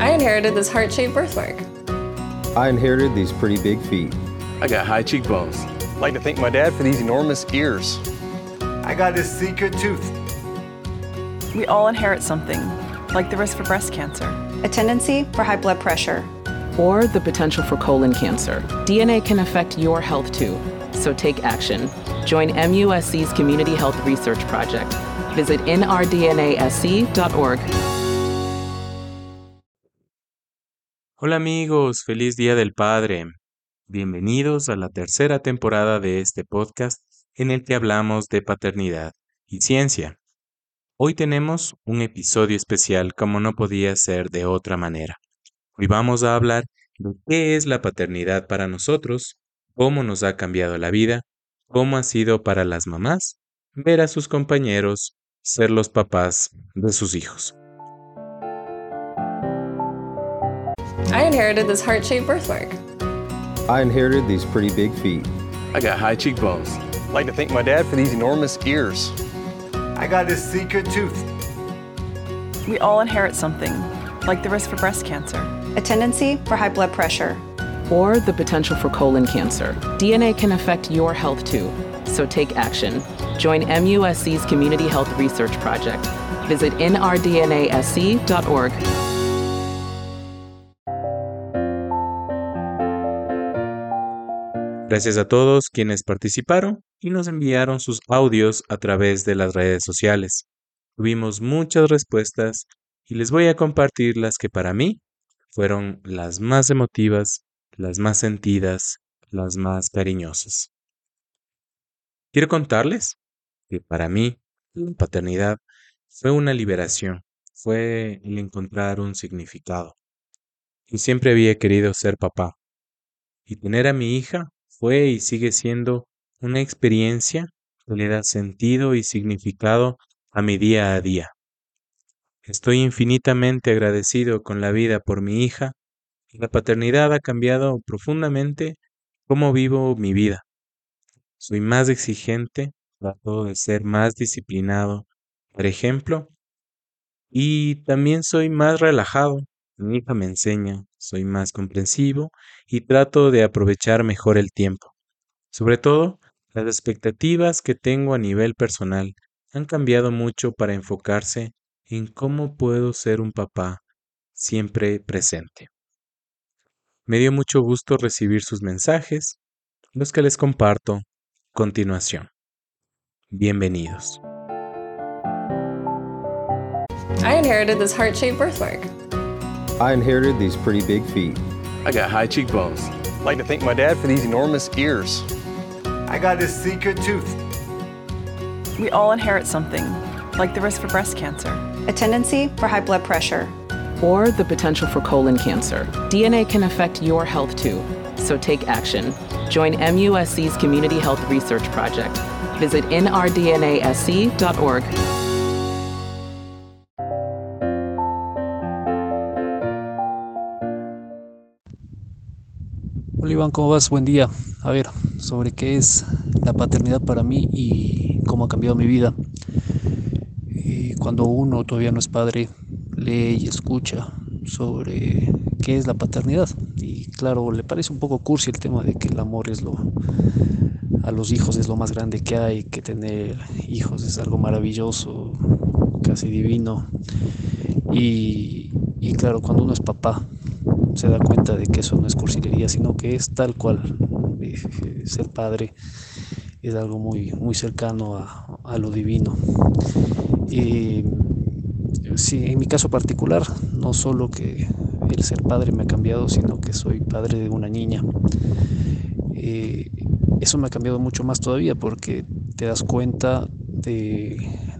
I inherited this heart shaped birthmark. I inherited these pretty big feet. I got high cheekbones. I'd like to thank my dad for these enormous ears. I got this secret tooth. We all inherit something, like the risk for breast cancer. a tendency for high blood pressure, or the potential for colon cancer. DNA can affect your health too, so take action. Join MUSC's Community Health Research Project. Visit nrdnasc.org. Hola amigos, feliz Día del Padre. Bienvenidos a la tercera temporada de este podcast en el que hablamos de paternidad y ciencia. Hoy tenemos un episodio especial como no podía ser de otra manera. Hoy vamos a hablar de qué es la paternidad para nosotros, cómo nos ha cambiado la vida, cómo ha sido para las mamás ver a sus compañeros ser los papás de sus hijos. I inherited this heart shaped birthmark. I inherited these pretty big feet. I got high cheekbones. I'd like to thank my dad for these enormous ears. I got this secret tooth. We all inherit something, like the risk for breast cancer. a tendency for high blood pressure, or the potential for colon cancer. DNA can affect your health too, so take action. Join MUSC's Community Health Research Project. Visit nrdnasc.org. Gracias a todos quienes participaron y nos enviaron sus audios a través de las redes sociales. Tuvimos muchas respuestas y les voy a compartir las que para mí fueron las más emotivas, las más sentidas, las más cariñosas. Quiero contarles que para mí la paternidad fue una liberación, fue el encontrar un significado. Yo siempre había querido ser papá y tener a mi hija fue y sigue siendo una experiencia que le da sentido y significado a mi día a día. Estoy infinitamente agradecido con la vida por mi hija y la paternidad ha cambiado profundamente cómo vivo mi vida. Soy más exigente, trato de ser más disciplinado, por ejemplo, y también soy más relajado. Mi hija me enseña, soy más comprensivo y trato de aprovechar mejor el tiempo. Sobre todo, las expectativas que tengo a nivel personal han cambiado mucho para enfocarse en cómo puedo ser un papá siempre presente. Me dio mucho gusto recibir sus mensajes, los que les comparto continuación. Bienvenidos. I inherited this heart shaped birthmark. I inherited these pretty big feet. I got high cheekbones. I'd like to thank my dad for these enormous ears. I got this secret tooth. We all inherit something, like the risk for breast cancer. a tendency for high blood pressure, or the potential for colon cancer. DNA can affect your health too, so take action. Join MUSC's Community Health Research Project. Visit nrdnasc.org. Hola ¿cómo vas? Buen día. A ver, sobre qué es la paternidad para mí y cómo ha cambiado mi vida. Eh, cuando uno todavía no es padre, lee y escucha sobre qué es la paternidad. Y claro, le parece un poco cursi el tema de que el amor es lo a los hijos es lo más grande que hay, que tener hijos es algo maravilloso, casi divino. Y, y claro, cuando uno es papá, se da cuenta de que eso no es cursilería, sino que es tal cual. Eh, ser padre es algo muy, muy cercano a, lo divino. Y sí, en mi caso particular, no solo que el ser padre me ha cambiado, sino que soy padre de una niña. Eh, eso me ha cambiado mucho más todavía porque te das cuenta de,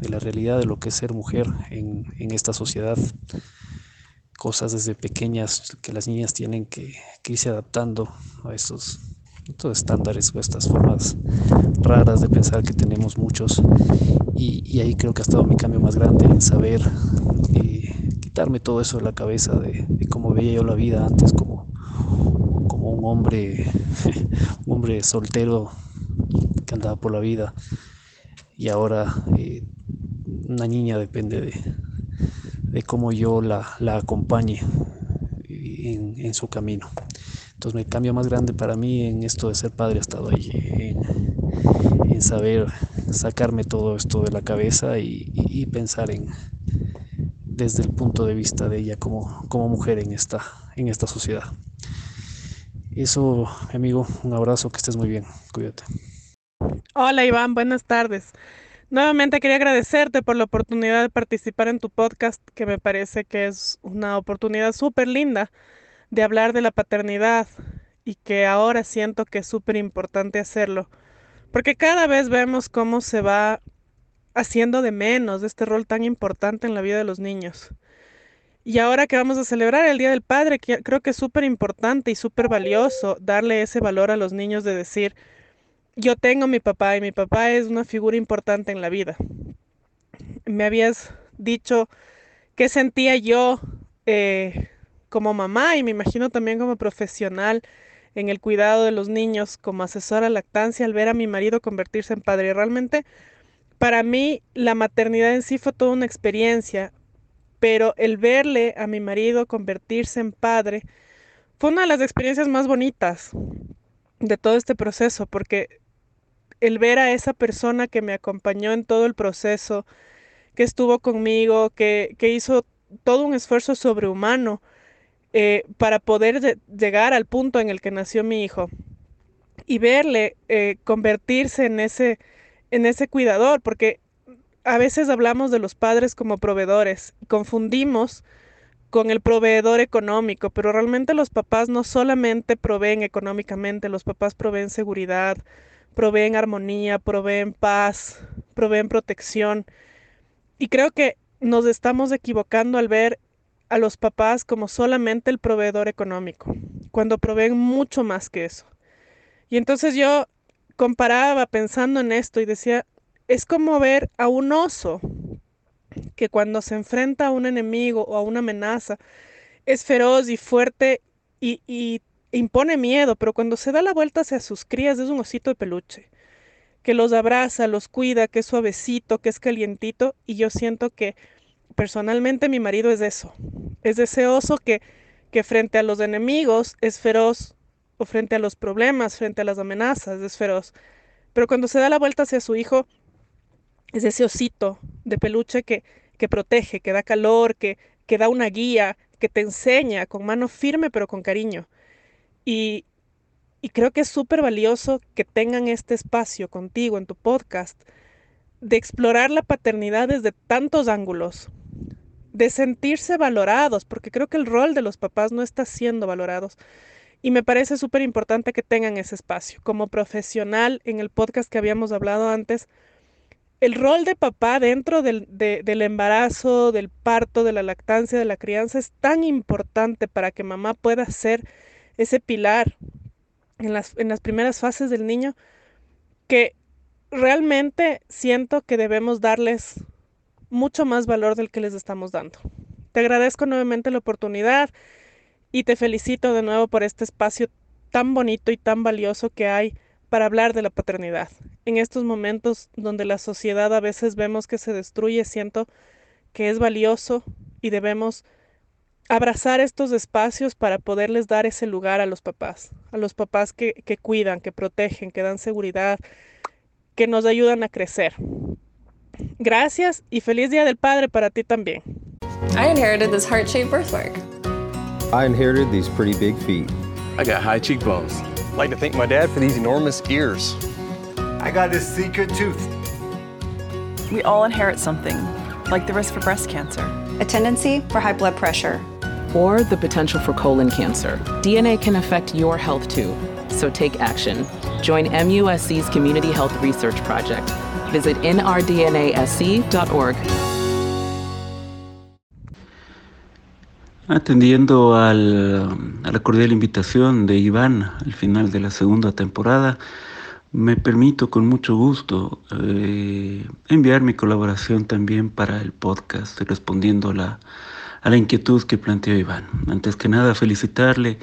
la realidad de lo que es ser mujer en esta sociedad cosas desde pequeñas que las niñas tienen que, irse adaptando a estos, estándares o estas formas raras de pensar que tenemos muchos. Y, ahí creo que ha estado mi cambio más grande en saber eh, quitarme todo eso de la cabeza de, de, cómo veía yo la vida antes como, como un hombre, un hombre soltero que andaba por la vida. Y ahora eh, una niña depende de, de cómo yo la, la acompañe en, en, su camino. Entonces el cambio más grande para mí en esto de ser padre ha estado ahí, en, saber sacarme todo esto de la cabeza y, y, y, pensar en desde el punto de vista de ella como, como mujer en esta, en esta sociedad. Eso, mi amigo, un abrazo, que estés muy bien, cuídate. Hola Iván, buenas tardes. Nuevamente quería agradecerte por la oportunidad de participar en tu podcast, que me parece que es una oportunidad súper linda de hablar de la paternidad y que ahora siento que es súper importante hacerlo, porque cada vez vemos cómo se va haciendo de menos este rol tan importante en la vida de los niños. Y ahora que vamos a celebrar el Día del Padre, creo que es súper importante y súper valioso darle ese valor a los niños de decir, yo tengo a mi papá y mi papá es una figura importante en la vida. Me habías dicho qué sentía yo eh, como mamá y me imagino también como profesional en el cuidado de los niños, como asesora lactancia, al ver a mi marido convertirse en padre. Realmente, para mí, la maternidad en sí fue toda una experiencia, pero el verle a mi marido convertirse en padre fue una de las experiencias más bonitas de todo este proceso, porque el ver a esa persona que me acompañó en todo el proceso, que estuvo conmigo, que, que hizo todo un esfuerzo sobrehumano eh, para poder de, llegar al punto en el que nació mi hijo y verle eh, convertirse en ese, en ese cuidador, porque a veces hablamos de los padres como proveedores, confundimos con el proveedor económico, pero realmente los papás no solamente proveen económicamente, los papás proveen seguridad, proveen armonía, proveen paz, proveen protección. Y creo que nos estamos equivocando al ver a los papás como solamente el proveedor económico, cuando proveen mucho más que eso. Y entonces yo comparaba pensando en esto y decía, es como ver a un oso que cuando se enfrenta a un enemigo o a una amenaza es feroz y fuerte y, y impone miedo, pero cuando se da la vuelta hacia sus crías es un osito de peluche, que los abraza, los cuida, que es suavecito, que es calientito, y yo siento que personalmente mi marido es eso, es ese oso que, que frente a los enemigos es feroz, o frente a los problemas, frente a las amenazas, es feroz, pero cuando se da la vuelta hacia su hijo, es ese osito de peluche que, que protege, que da calor, que, que da una guía, que te enseña con mano firme pero con cariño. Y, creo que es súper valioso que tengan este espacio contigo en tu podcast de explorar la paternidad desde tantos ángulos, de sentirse valorados, porque creo que el rol de los papás no está siendo valorados. Y me parece súper importante que tengan ese espacio. Como profesional, en el podcast que habíamos hablado antes, el rol de papá dentro del, de, del, embarazo, del parto, de la lactancia, de la crianza, es tan importante para que mamá pueda ser ese pilar en las, en las primeras fases del niño que realmente siento que debemos darles mucho más valor del que les estamos dando. Te agradezco nuevamente la oportunidad y te felicito de nuevo por este espacio tan bonito y tan valioso que hay para hablar de la paternidad. En estos momentos donde la sociedad a veces vemos que se destruye, siento que es valioso y debemos abrazar estos espacios para poderles dar ese lugar a los papás, a los papás que, que cuidan, que protegen, que dan seguridad, que nos ayudan a crecer. Gracias y feliz Día del Padre para ti también. I inherited this heart-shaped birthmark. I inherited these pretty big feet. I got high cheekbones. I'd like to thank my dad for these enormous ears. I got this secret tooth. We all inherit something, like the risk for breast cancer, a tendency for high blood pressure, or the potential for colon cancer. DNA can affect your health too, so take action. Join MUSC's Community Health Research Project. Visit nrdnasc.org. Atendiendo al, a la cordial invitación de Iván al final de la segunda temporada, me permito con mucho gusto eh, enviar mi colaboración también para el podcast, respondiendo la, a la inquietud que planteó Iván. Antes que nada, felicitarle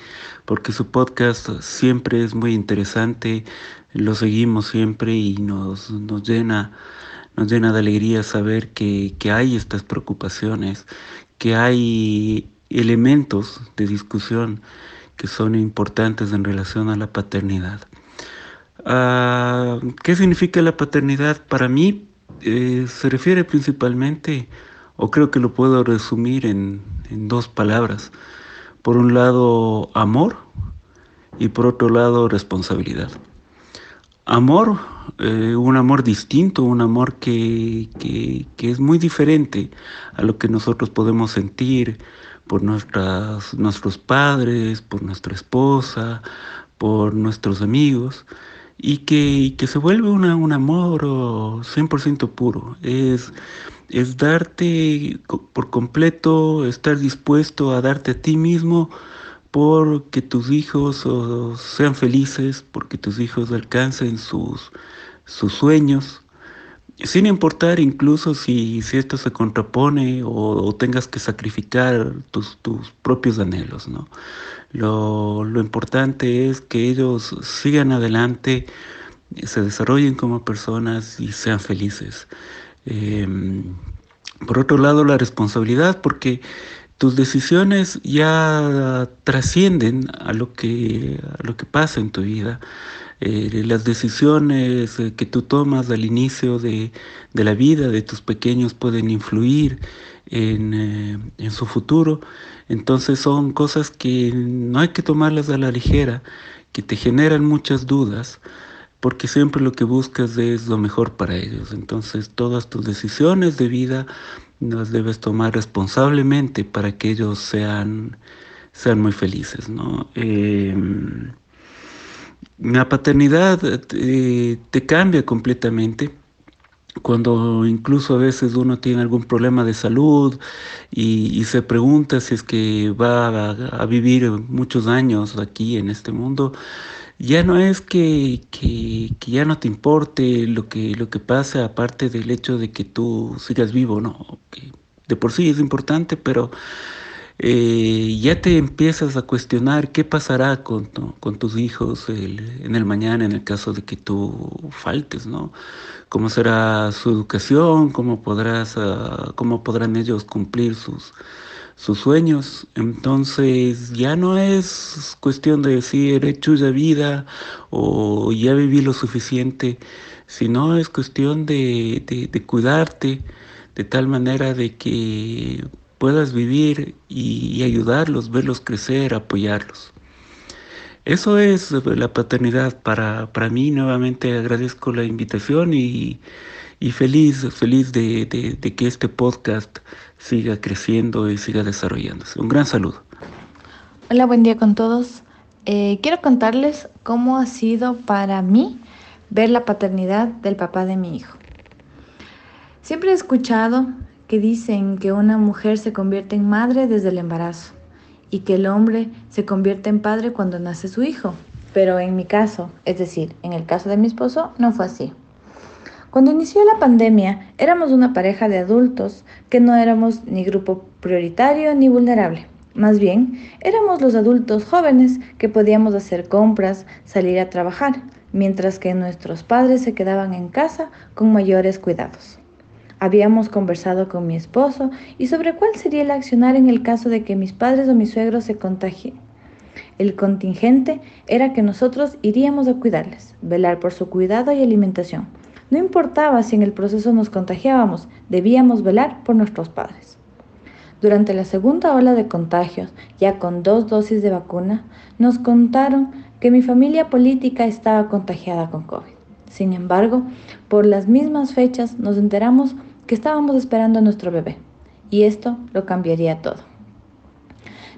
porque su podcast siempre es muy interesante, lo seguimos siempre y nos, nos, llena, nos llena de alegría saber que, que hay estas preocupaciones, que hay elementos de discusión que son importantes en relación a la paternidad. Ah, ¿Qué significa la paternidad? Para mí eh, se refiere principalmente, o creo que lo puedo resumir en, en dos palabras. Por un lado, amor y por otro lado, responsabilidad. Amor, eh, un amor distinto, un amor que, que, que, es muy diferente a lo que nosotros podemos sentir por nuestras, nuestros padres, por nuestra esposa, por nuestros amigos, y que, que se vuelve una, un amor 100% puro. Es, es darte por completo, estar dispuesto a darte a ti mismo porque tus hijos sean felices, porque tus hijos alcancen sus, sus sueños, sin importar incluso si, si esto se contrapone o, tengas que sacrificar tus, tus propios anhelos. ¿no? Lo, lo, importante es que ellos sigan adelante, se desarrollen como personas y sean felices. Eh, por otro lado, la responsabilidad, porque tus decisiones ya trascienden a lo que, a lo que pasa en tu vida. Eh, las decisiones eh, que tú tomas al inicio de, de, la vida de tus pequeños pueden influir en, eh, en, su futuro. Entonces son cosas que no hay que tomarlas a la ligera, que te generan muchas dudas, porque siempre lo que buscas es lo mejor para ellos. Entonces todas tus decisiones de vida las debes tomar responsablemente para que ellos sean, sean muy felices. ¿no? Em, la paternidad eh, te cambia completamente cuando incluso a veces uno tiene algún problema de salud y, se pregunta si es que va a, a, vivir muchos años aquí en este mundo, ya no es que, que, ya no te importe lo que, lo que pasa, aparte del hecho de que tú sigas vivo, ¿no? De por sí es importante, pero eh, ya te empiezas a cuestionar qué pasará con, con tus hijos en el mañana en el caso de que tú faltes, ¿no? ¿Cómo será su educación? ¿Cómo, podrás, uh, cómo podrán ellos cumplir sus sus sueños. Entonces ya no es cuestión de decir he hecho ya vida o ya viví lo suficiente, sino es cuestión de, de, cuidarte de tal manera de que puedas vivir y, ayudarlos, verlos crecer, apoyarlos. Eso es la paternidad para, para mí. Nuevamente agradezco la invitación y, y feliz, feliz de, de, de que este podcast siga creciendo y siga desarrollándose. Un gran saludo. Hola, buen día con todos. Eh, quiero contarles cómo ha sido para mí ver la paternidad del papá de mi hijo. Siempre he escuchado que dicen que una mujer se convierte en madre desde el embarazo y que el hombre se convierte en padre cuando nace su hijo. Pero en mi caso, es decir, en el caso de mi esposo, no fue así. Cuando inició la pandemia, éramos una pareja de adultos que no éramos ni grupo prioritario ni vulnerable. Más bien, éramos los adultos jóvenes que podíamos hacer compras, salir a trabajar, mientras que nuestros padres se quedaban en casa con mayores cuidados. Habíamos conversado con mi esposo y sobre cuál sería el accionar en el caso de que mis padres o mis suegros se contagien. El contingente era que nosotros iríamos a cuidarles, velar por su cuidado y alimentación, no importaba si en el proceso nos contagiábamos, debíamos velar por nuestros padres. Durante la segunda ola de contagios, ya con dos dosis de vacuna, nos contaron que mi familia política estaba contagiada con COVID. Sin embargo, por las mismas fechas nos enteramos que estábamos esperando a nuestro bebé, y esto lo cambiaría todo.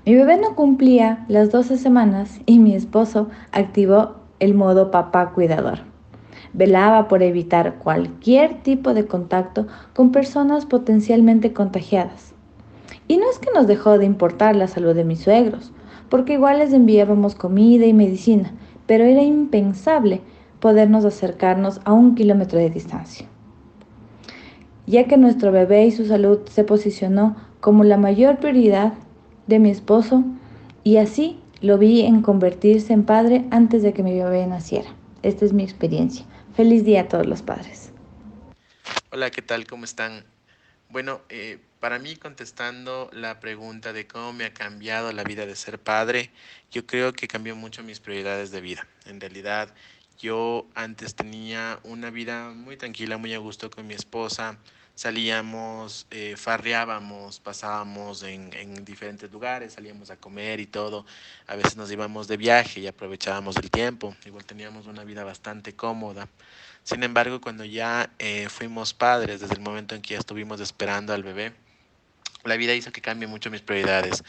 Mi bebé no cumplía las 12 semanas y mi esposo activó el modo papá cuidador velaba por evitar cualquier tipo de contacto con personas potencialmente contagiadas. Y no es que nos dejó de importar la salud de mis suegros, porque igual les enviábamos comida y medicina, pero era impensable podernos acercarnos a un kilómetro de distancia. Ya que nuestro bebé y su salud se posicionó como la mayor prioridad de mi esposo, y así lo vi en convertirse en padre antes de que mi bebé naciera. Esta es mi experiencia. Feliz día a todos los padres. Hola, ¿qué tal? ¿Cómo están? Bueno, eh, para mí contestando la pregunta de cómo me ha cambiado la vida de ser padre, yo creo que cambió mucho mis prioridades de vida. En realidad, yo antes tenía una vida muy tranquila, muy a gusto con mi esposa. Salíamos, eh, farreábamos, pasábamos en, en diferentes lugares, salíamos a comer y todo. A veces nos íbamos de viaje y aprovechábamos el tiempo. Igual teníamos una vida bastante cómoda. Sin embargo, cuando ya eh, fuimos padres, desde el momento en que ya estuvimos esperando al bebé, la vida hizo que cambie mucho mis prioridades.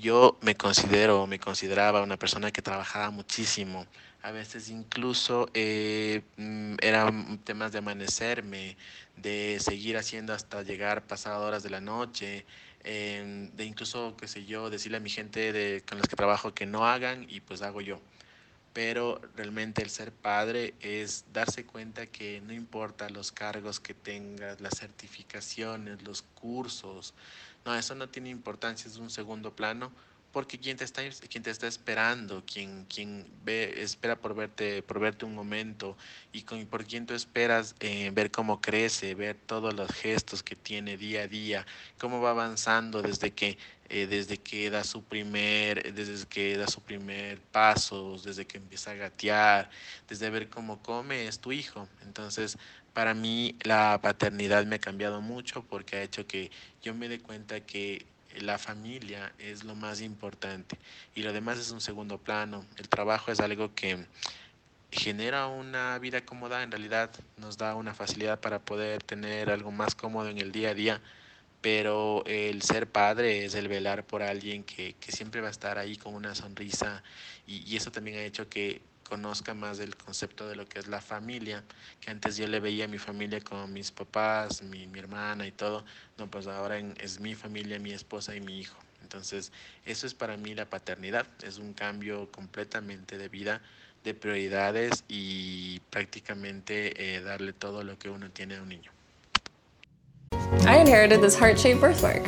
Yo me considero, me consideraba una persona que trabajaba muchísimo. A veces incluso eh, mm, eran temas de amanecerme, de seguir haciendo hasta llegar pasadas horas de la noche, eh, de incluso, qué sé yo, decirle a mi gente de, con los que trabajo que no hagan y pues hago yo. Pero realmente el ser padre es darse cuenta que no importa los cargos que tengas, las certificaciones, los cursos, no, eso no tiene importancia, es un segundo plano, porque quien te está, quien te está esperando, quien, quien ve, espera por verte, por verte un momento y con, por quien tú esperas eh, ver cómo crece, ver todos los gestos que tiene día a día, cómo va avanzando desde que, eh, desde que da su primer, desde que da su primer paso, desde que empieza a gatear, desde ver cómo come, es tu hijo. Entonces, para mí la paternidad me ha cambiado mucho porque ha hecho que yo me dé cuenta que la familia es lo más importante y lo demás es un segundo plano. El trabajo es algo que genera una vida cómoda, en realidad nos da una facilidad para poder tener algo más cómodo en el día a día, pero el ser padre es el velar por alguien que, que siempre va a estar ahí con una sonrisa y, y eso también ha hecho que conozca más del concepto de lo que es la familia, que antes yo le veía a mi familia con mis papás, mi, mi hermana y todo, no, pues ahora en, es mi familia, mi esposa y mi hijo. Entonces, eso es para mí la paternidad, es un cambio completamente de vida, de prioridades y prácticamente eh, darle todo lo que uno tiene a un niño. I inherited this heart-shaped birthmark.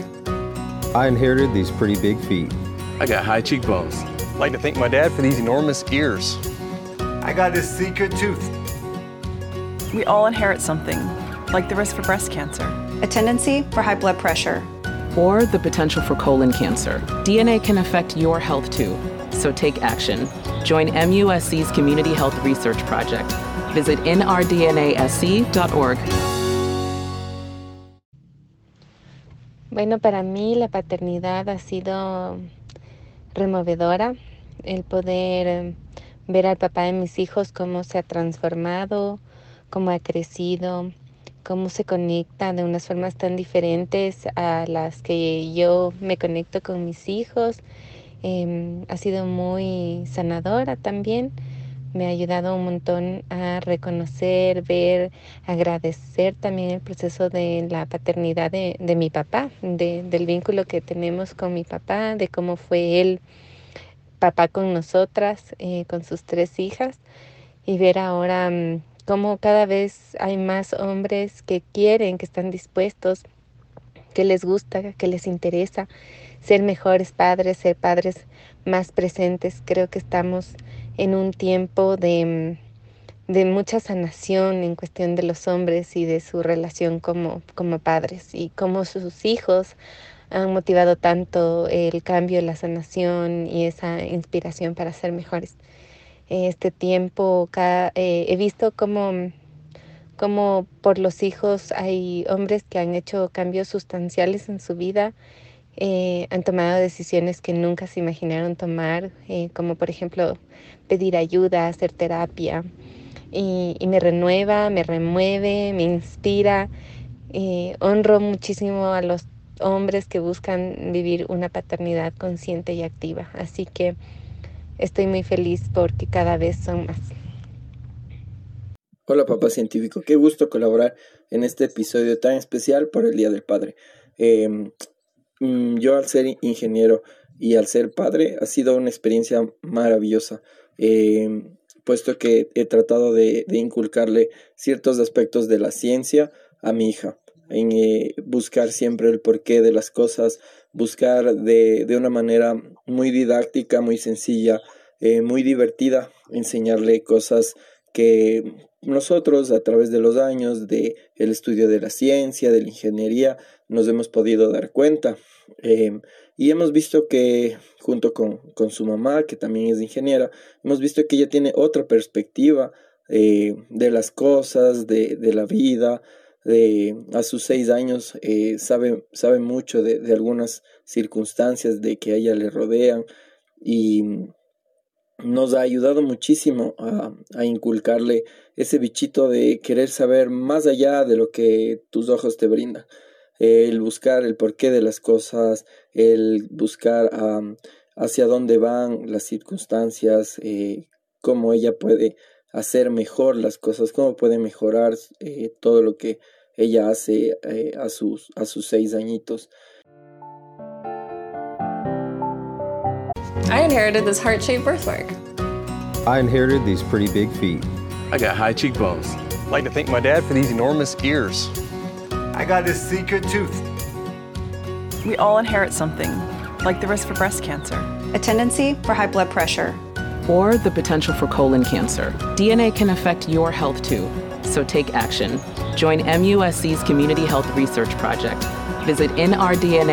I inherited these pretty big feet. I got high cheekbones. I'd like to thank my dad for these enormous ears. I got this secret tooth. We all inherit something, like the risk for breast cancer, a tendency for high blood pressure, or the potential for colon cancer. DNA can affect your health too, so take action. Join MUSC's Community Health Research Project. Visit nrdnasc.org. Bueno, para mí la paternidad ha sido removedora, el poder ver al papá de mis hijos cómo se ha transformado, cómo ha crecido, cómo se conecta de unas formas tan diferentes a las que yo me conecto con mis hijos. Eh, ha sido muy sanadora también. Me ha ayudado un montón a reconocer, ver, agradecer también el proceso de la paternidad de, de mi papá, de, del vínculo que tenemos con mi papá, de cómo fue él papá con nosotras, eh, con sus tres hijas, y ver ahora um, cómo cada vez hay más hombres que quieren, que están dispuestos, que les gusta, que les interesa ser mejores padres, ser padres más presentes. Creo que estamos en un tiempo de, de mucha sanación en cuestión de los hombres y de su relación como, como padres y como sus hijos han motivado tanto el cambio, la sanación y esa inspiración para ser mejores. Este tiempo eh, he visto como, como por los hijos hay hombres que han hecho cambios sustanciales en su vida, eh, han tomado decisiones que nunca se imaginaron tomar, eh, como por ejemplo pedir ayuda, hacer terapia. Y, y me renueva, me remueve, me inspira. honro muchísimo a los hombres que buscan vivir una paternidad consciente y activa. Así que estoy muy feliz porque cada vez son más. Hola papá científico, qué gusto colaborar en este episodio tan especial por el Día del Padre. Em, mm, yo al ser ingeniero y al ser padre ha sido una experiencia maravillosa, em, puesto que he tratado de inculcarle ciertos aspectos de la ciencia a mi hija en eh, buscar siempre el porqué de las cosas, buscar de, de una manera muy didáctica, muy sencilla, eh, muy divertida, enseñarle cosas que nosotros a través de los años de el estudio de la ciencia, de la ingeniería, nos hemos podido dar cuenta. Em, y hemos visto que junto con, con, su mamá, que también es ingeniera, hemos visto que ella tiene otra perspectiva eh, de las cosas, de, de la vida. De, a sus seis años eh, sabe, sabe mucho de, de algunas circunstancias de que a ella le rodean y nos ha ayudado muchísimo a, a, inculcarle ese bichito de querer saber más allá de lo que tus ojos te brindan. El buscar el porqué de las cosas, el buscar hacia dónde van las circunstancias, eh, cómo ella puede hacer mejor las cosas, cómo puede mejorar eh, todo lo que ella hace eh, a, sus, a sus seis añitos. I inherited this heart-shaped birthmark. I inherited these pretty big feet. I got high cheekbones. I'd like to thank my dad for these enormous ears. I got this secret tooth. We all inherit something, like the risk for breast cancer, a tendency for high blood pressure, or the potential for colon cancer. DNA can affect your health too, so take action. Join MUSC's Community Health Research Project. Visit nrdnasc.org.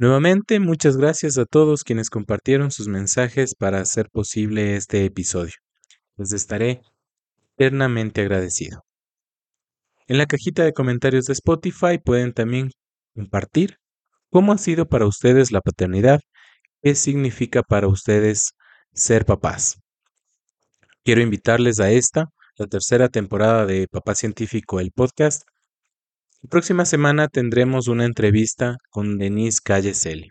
Nuevamente, muchas gracias a todos quienes compartieron sus mensajes para hacer posible este episodio. Les estaré eternamente agradecido. En la cajita de comentarios de Spotify pueden también compartir cómo ha sido para ustedes la paternidad, qué significa para ustedes ser papás. Quiero invitarles a esta, la tercera temporada de Papá Científico, el podcast, la próxima semana tendremos una entrevista con Denise Calleseli.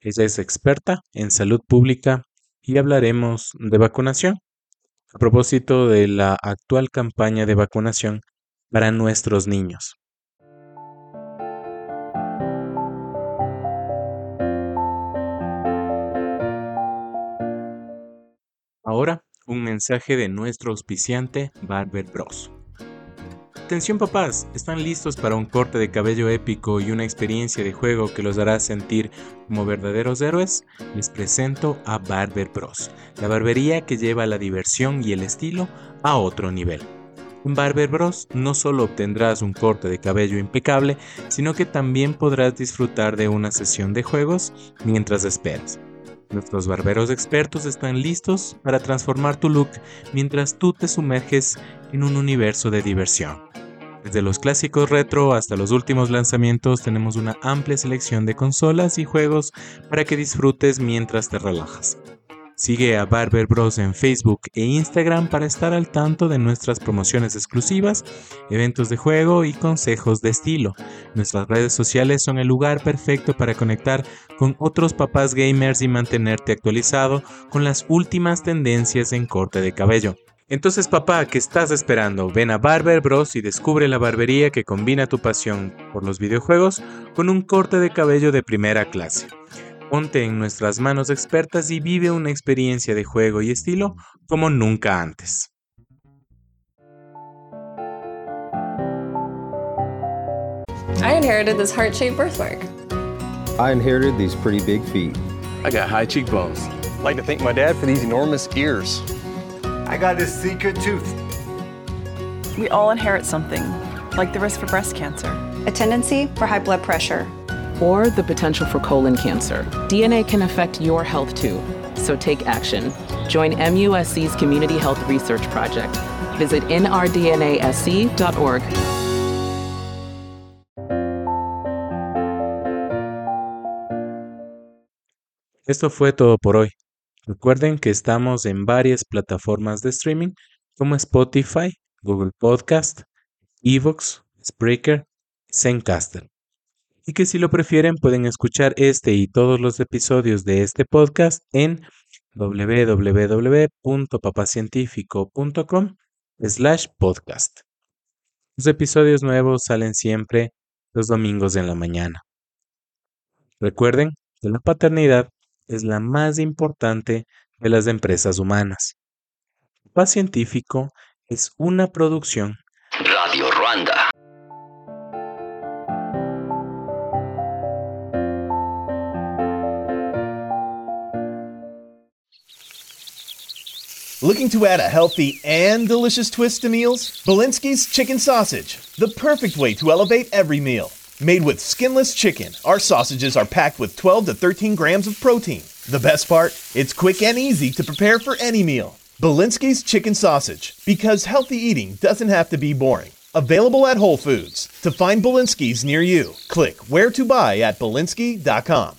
Ella es experta en salud pública y hablaremos de vacunación a propósito de la actual campaña de vacunación para nuestros niños. Ahora, un mensaje de nuestro auspiciante Barber Bros. Atención papás, ¿están listos para un corte de cabello épico y una experiencia de juego que los hará sentir como verdaderos héroes? Les presento a Barber Bros, la barbería que lleva la diversión y el estilo a otro nivel. En Barber Bros no solo obtendrás un corte de cabello impecable, sino que también podrás disfrutar de una sesión de juegos mientras esperas. Nuestros barberos expertos están listos para transformar tu look mientras tú te sumerges en un universo de diversión. Desde los clásicos retro hasta los últimos lanzamientos tenemos una amplia selección de consolas y juegos para que disfrutes mientras te relajas. Sigue a Barber Bros en Facebook e Instagram para estar al tanto de nuestras promociones exclusivas, eventos de juego y consejos de estilo. Nuestras redes sociales son el lugar perfecto para conectar con otros papás gamers y mantenerte actualizado con las últimas tendencias en corte de cabello. Entonces papá, ¿qué estás esperando? Ven a Barber Bros y descubre la barbería que combina tu pasión por los videojuegos con un corte de cabello de primera clase. Ponte en nuestras manos expertas y vive una experiencia de juego y estilo como nunca antes. I inherited this heart-shaped birthmark. I inherited these pretty big feet. I got high cheekbones. I'd like to thank my dad for these enormous ears. I got this secret tooth. We all inherit something, like the risk for breast cancer, a tendency for high blood pressure, or the potential for colon cancer. DNA can affect your health too, so take action. Join MUSC's Community Health Research Project. Visit nrdnasc.org. Esto fue todo por hoy. Recuerden que estamos en varias plataformas de streaming como Spotify, Google Podcast, Evox, Spreaker, Zencaster. Y que si lo prefieren pueden escuchar este y todos los episodios de este podcast en www.papacientifico.com slash podcast. Los episodios nuevos salen siempre los domingos en la mañana. Recuerden que la paternidad es la más importante de las empresas humanas. Paz Científico es una producción Radio Ruanda. Looking to add a healthy and delicious twist to meals? Belinsky's Chicken Sausage, the perfect way to elevate every meal. Made with skinless chicken, our sausages are packed with 12 to 13 grams of protein. The best part? It's quick and easy to prepare for any meal. Belinsky's Chicken Sausage, because healthy eating doesn't have to be boring. Available at Whole Foods. To find Belinsky's near you, click where to buy at belinsky.com.